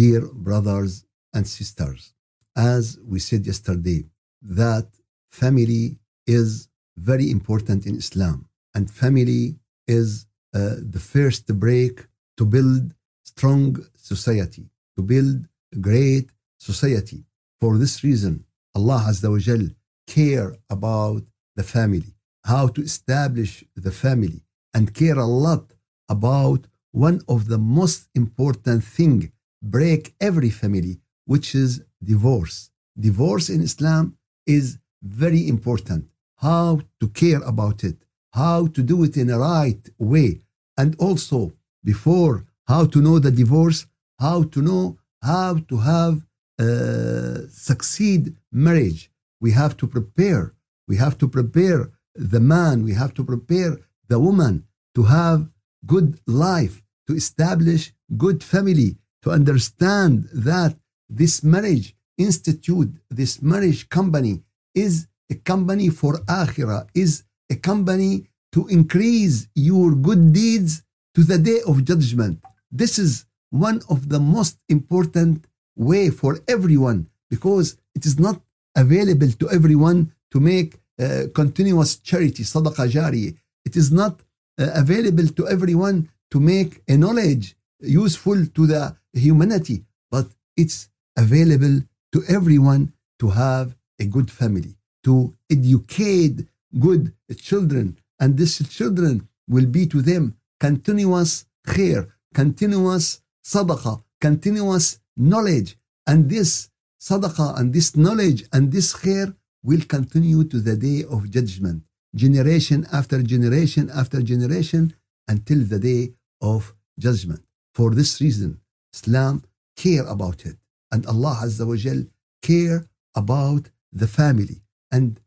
dear brothers and sisters, as we said yesterday, that family is very important in Islam, and family is uh, the first break to build strong society, to build great society. For this reason, Allah Azza wa Jal care about the family, how to establish the family, and care a lot about one of the most important thing break every family, which is divorce. Divorce in Islam is very important. How to care about it, how to do it in a right way, and also before how to know the divorce, how to know how to have uh, succeed marriage. We have to prepare. We have to prepare the man. We have to prepare the woman to have good life, to establish good family, to understand that this marriage institute, this marriage company is a company for akhirah, is a company to increase your good deeds to the day of judgment. This is one of the most important way for everyone because it is not available to everyone to make uh, continuous charity, sadaqah jariyah. It is not uh, available to everyone to make a knowledge useful to the humanity, but it's available to everyone to have a good family, to educate good children, and these children will be to them continuous khair, continuous sadaqah, continuous knowledge, and this sadaqah and this knowledge and this khair will continue to the day of judgment, generation after generation after generation until the day of judgment. For this reason, Islam care about it. And Allah Azza wa Jal care about the family. And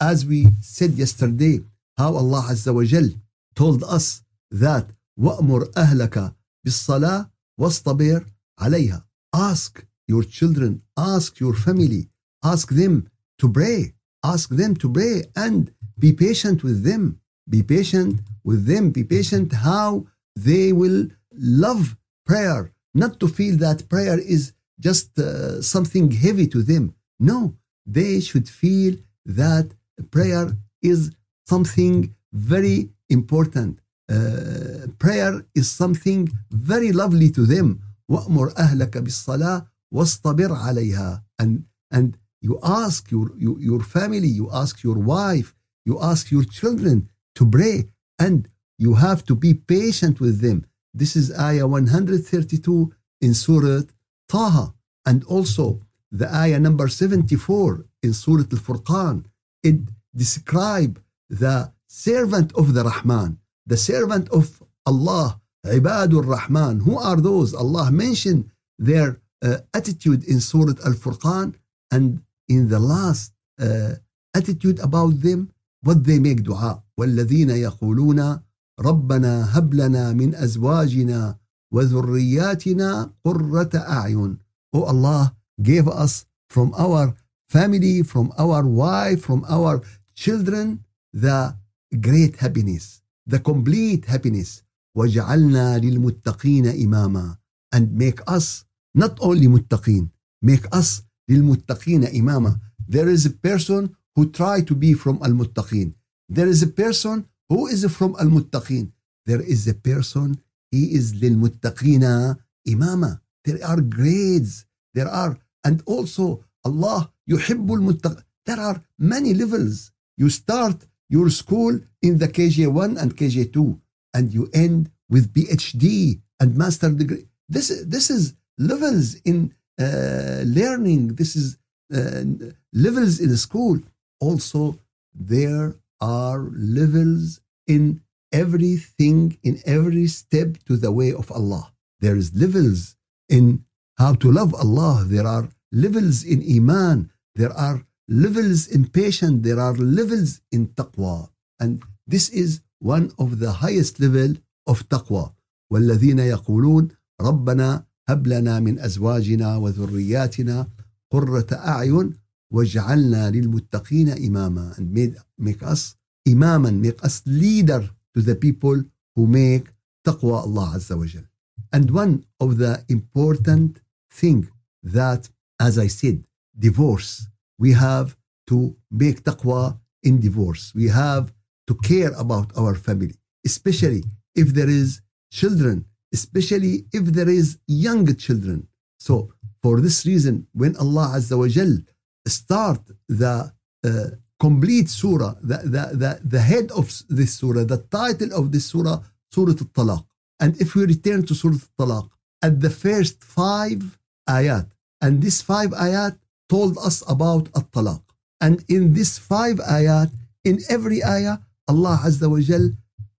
as we said yesterday, how Allah Azza wa Jal told us that وَأْمُرْ أَهْلَكَ بِالصَّلَاةِ وَاصْطَبِرْ عَلَيْهَا Ask your children, ask your family, ask them to pray, ask them to pray and be patient with them. Be patient with them, be patient how they will love prayer, not to feel that prayer is just uh, something heavy to them. No, they should feel that prayer is something very important. Uh, prayer is something very lovely to them. وَأْمُرْ أَهْلَكَ بِالصَّلَاةِ وَاصْطَبِرْ عَلَيْهَا and, and you ask your, your, your family, you ask your wife, you ask your children to pray and you have to be patient with them. This is ayah 132 in Surah Taha and also the ayah number 74 in Surah Al-Furqan. It describe the servant of the Rahman, the servant of Allah, Ibadur Rahman. Who are those? Allah mentioned their uh, attitude in Surah Al Furqan and in the last uh, attitude about them, what they make dua. والذين يقولون ربنا هب لنا من أزواجنا وذرياتنا قرة أعين. Oh Allah, gave us from our family, from our wife, from our children, the great happiness, the complete happiness. وجعلنا للمتقين إماما and make us not only muttaqin, make us للمتقين إماما. There is a person who try to be from al-muttaqin. There is a person Who is from al-muttaqin? There is a person, he is lil-muttaqina imama. There are grades, there are, and also Allah yuhibbul muttaqin. There are many levels. You start your school in the KJ1 and KJ2, and you end with PhD and master degree. This, this is levels in uh, learning. This is uh, levels in school. Also, there are levels in everything, in every step to the way of Allah. There is levels in how to love Allah. There are levels in Iman. There are levels in patience. There are levels in taqwa. And this is one of the highest level of taqwa. والذين يقولون ربنا هب لنا من أزواجنا وذرياتنا قرة أعين واجعلنا للمتقين إماما and made, make us إماما make us leader to the people who make taqwa Allah Azza wa Jal. And one of the important think that, as I said, divorce, we have to make taqwa in divorce. We have to care about our family, especially if there is children, especially if there is young children. So for this reason, when Allah Azza wa Jal start the uh, complete surah, the, the, the, the head of this surah, the title of this surah, Surah Al-Talaq. And if we return to Surah Al-Talaq, at the first five ayat, and these five ayat told us about Al-Talaq. And in these five ayat, in every ayah, Allah Azza wa Jal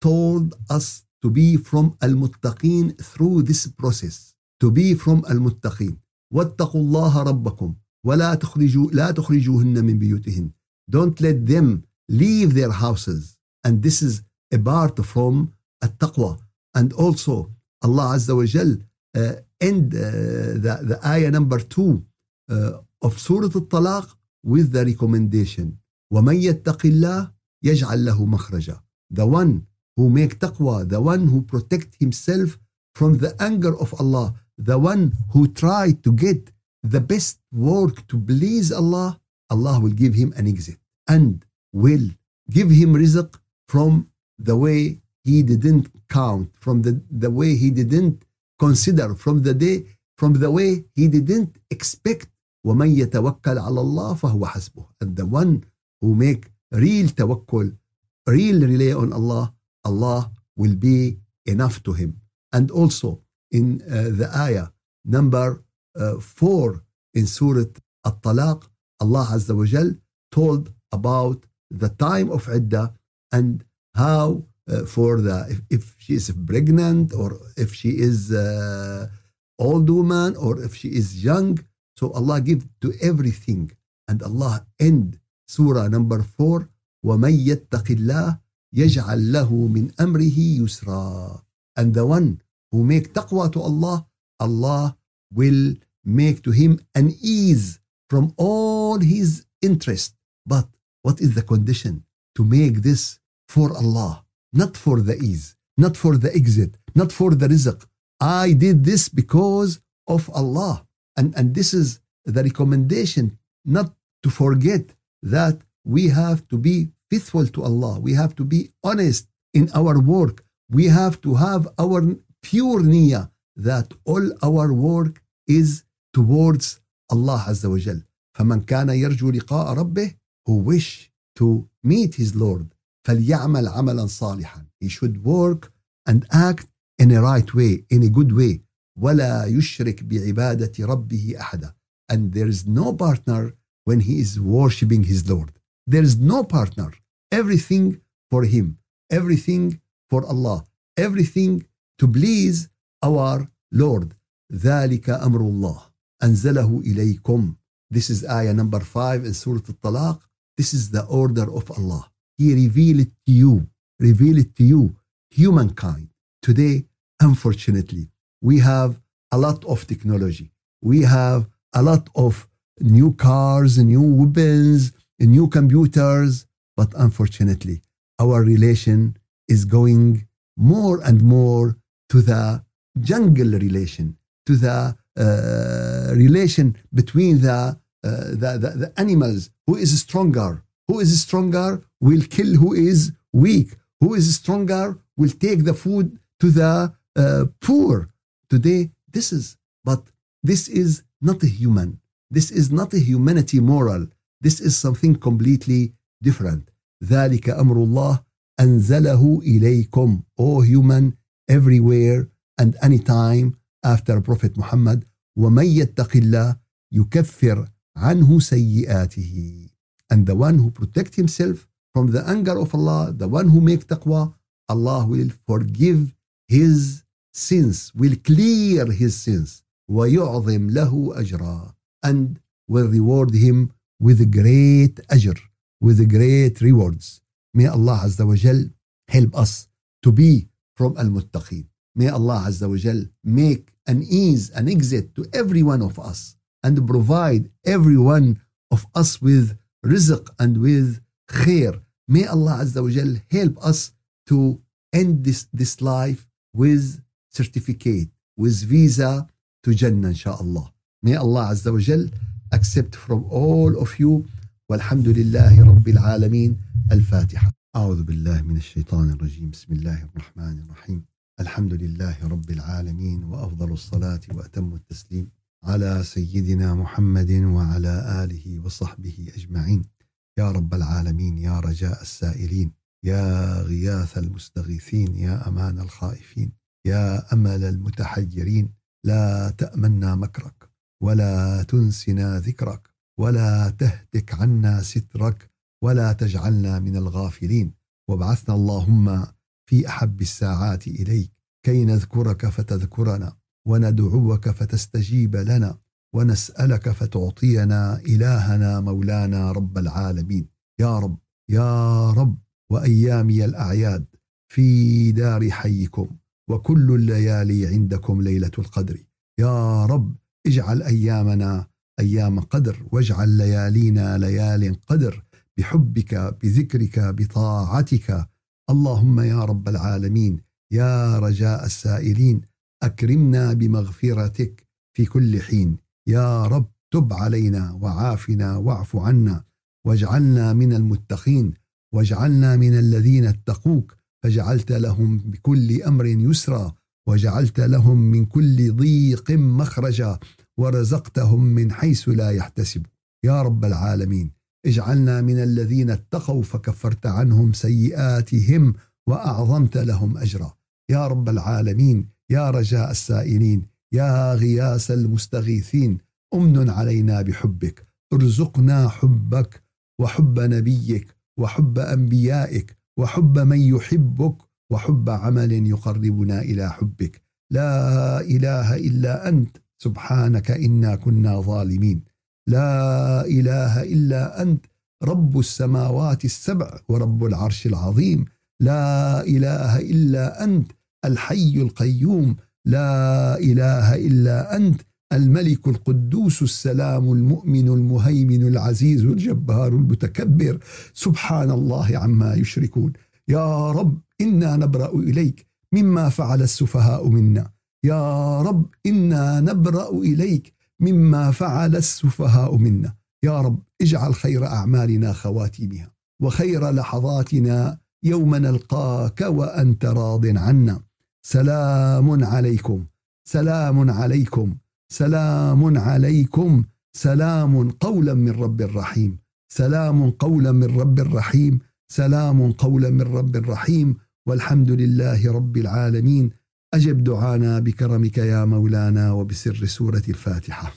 told us to be from Al-Muttaqeen through this process. To be from Al-Muttaqeen. واتقوا الله ربكم ولا تخرجوا لا تخرجوهن من بيوتهن don't let them leave their houses and this is a part from التقوى and also Allah wa Jal uh, end uh, the, the ayah number two uh, of Surah Al-Talaq with the recommendation ومن يتق الله يجعل له مخرجا the one who make taqwa the one who protect himself from the anger of Allah the one who try to get the best work to please Allah, Allah will give him an exit and will give him rizq from the way he didn't count, from the, the way he didn't consider, from the day, from the way he didn't expect. وَمَنْ يَتَوَكَّلْ عَلَى اللَّهِ فَهُوَ حَسْبُهُ And the one who make real tawakkul, real rely on Allah, Allah will be enough to him. And also, in uh, the ayah number uh, 4 in Surah At-Talaq, Allah Azza wa Jal told about the time of Iddah and how uh, for the if, if, she is pregnant or if she is uh, old woman or if she is young so Allah give to everything and Allah end surah number 4 وَمَن يَتَّقِ اللَّهِ يَجْعَل لَّهُ مِنْ أَمْرِهِ يُسْرًا and the one who make taqwa to Allah, Allah will make to him an ease from all his interest. But what is the condition? To make this for Allah, not for the ease, not for the exit, not for the rizq. I did this because of Allah. And, and this is the recommendation not to forget that we have to be faithful to Allah. We have to be honest in our work. We have to have our pure niyyah that all our work is towards Allah Azza wa Jal. فمن كان يرجو لقاء ربه who wish to meet his Lord فليعمل عملا صالحا he should work and act in a right way in a good way ولا يشرك بعبادة ربه أحدا and there is no partner when he is worshipping his Lord there is no partner everything for him everything for Allah everything to please our Lord. ذلك أمر الله أنزله إليكم. This is ayah number 5 in Surah Al-Talaq. This is the order of Allah. He revealed it to you, revealed it to you, humankind. Today, unfortunately, we have a lot of technology. We have a lot of new cars, new weapons, new computers, but unfortunately, our relation is going more and more to the jungle relation, to the uh, relation between the, uh, the, the, the animals. Who is stronger? Who is stronger will kill who is weak. Who is stronger will take the food to the uh, poor. Today, this is, but this is not a human. This is not a humanity moral. This is something completely different. ذلك أمر الله أنزله إليكم. O human, everywhere and anytime after Prophet Muhammad ومن يتق الله يكفر عنه سيئاته and the one who protect himself from the anger of Allah the one who make taqwa Allah will forgive his sins will clear his sins ويعظم له أجرا and will reward him with great ajr with great rewards may Allah wa Jal help us to be from Al-Muttaqeen. May Allah wa Jal make an ease, an exit to every one of us and provide every one of us with rizq and with khair. May Allah Azza wa Jal help us to end this, this life with certificate, with visa to Jannah, inshallah. May Allah Azza wa Jal accept from all of you والحمد لله رب العالمين الفاتحة أعوذ بالله من الشيطان الرجيم بسم الله الرحمن الرحيم الحمد لله رب العالمين وأفضل الصلاة وأتم التسليم على سيدنا محمد وعلى آله وصحبه أجمعين. يا رب العالمين يا رجاء السائلين يا غياث المستغيثين يا أمان الخائفين يا أمل المتحيرين لا تأمنا مكرك ولا تنسنا ذكرك ولا تهتك عنا سترك ولا تجعلنا من الغافلين. وابعثنا اللهم في أحب الساعات إليك كي نذكرك فتذكرنا وندعوك فتستجيب لنا ونسألك فتعطينا إلهنا مولانا رب العالمين. يا رب يا رب وأيامي الأعياد في دار حيكم وكل الليالي عندكم ليلة القدر. يا رب اجعل أيامنا أيام قدر واجعل ليالينا ليال قدر بحبك بذكرك بطاعتك اللهم يا رب العالمين يا رجاء السائلين أكرمنا بمغفرتك في كل حين. يا رب تب علينا وعافنا واعف عنا واجعلنا من المتقين واجعلنا من الذين اتقوك فجعلت لهم بكل أمر يسرا وجعلت لهم من كل ضيق مخرجا ورزقتهم من حيث لا يحتسب. يا رب العالمين اجعلنا من الذين اتقوا فكفرت عنهم سيئاتهم وأعظمت لهم أجرا. يا رب العالمين يا رجاء السائلين يا غياس المستغيثين أمن علينا بحبك ارزقنا حبك وحب نبيك وحب أنبيائك وحب من يحبك وحب عمل يقربنا إلى حبك. لا إله إلا أنت سبحانك إنا كنا ظالمين. لا إله إلا أنت رب السماوات السبع ورب العرش العظيم. لا إله إلا أنت الحي القيوم. لا إله إلا أنت الملك القدوس السلام المؤمن المهيمن العزيز الجبار المتكبر. سبحان الله عما يشركون. يا رب إنا نبرأ إليك مما فعل السفهاء منا. يا رب إنا نبرأ إليك مما فعل السفهاء منا. يا رب اجعل خير أعمالنا خواتيمها وخير لحظاتنا يوم نلقاك وأنت راض عنا. سلام عليكم سلام عليكم سلام عليكم سلام قولا من رب رحيم سلام قولا من رب رحيم سلام قولا من رب رحيم والحمد لله رب العالمين. أجب دعانا بكرمك يا مولانا وبسر سورة الفاتحة.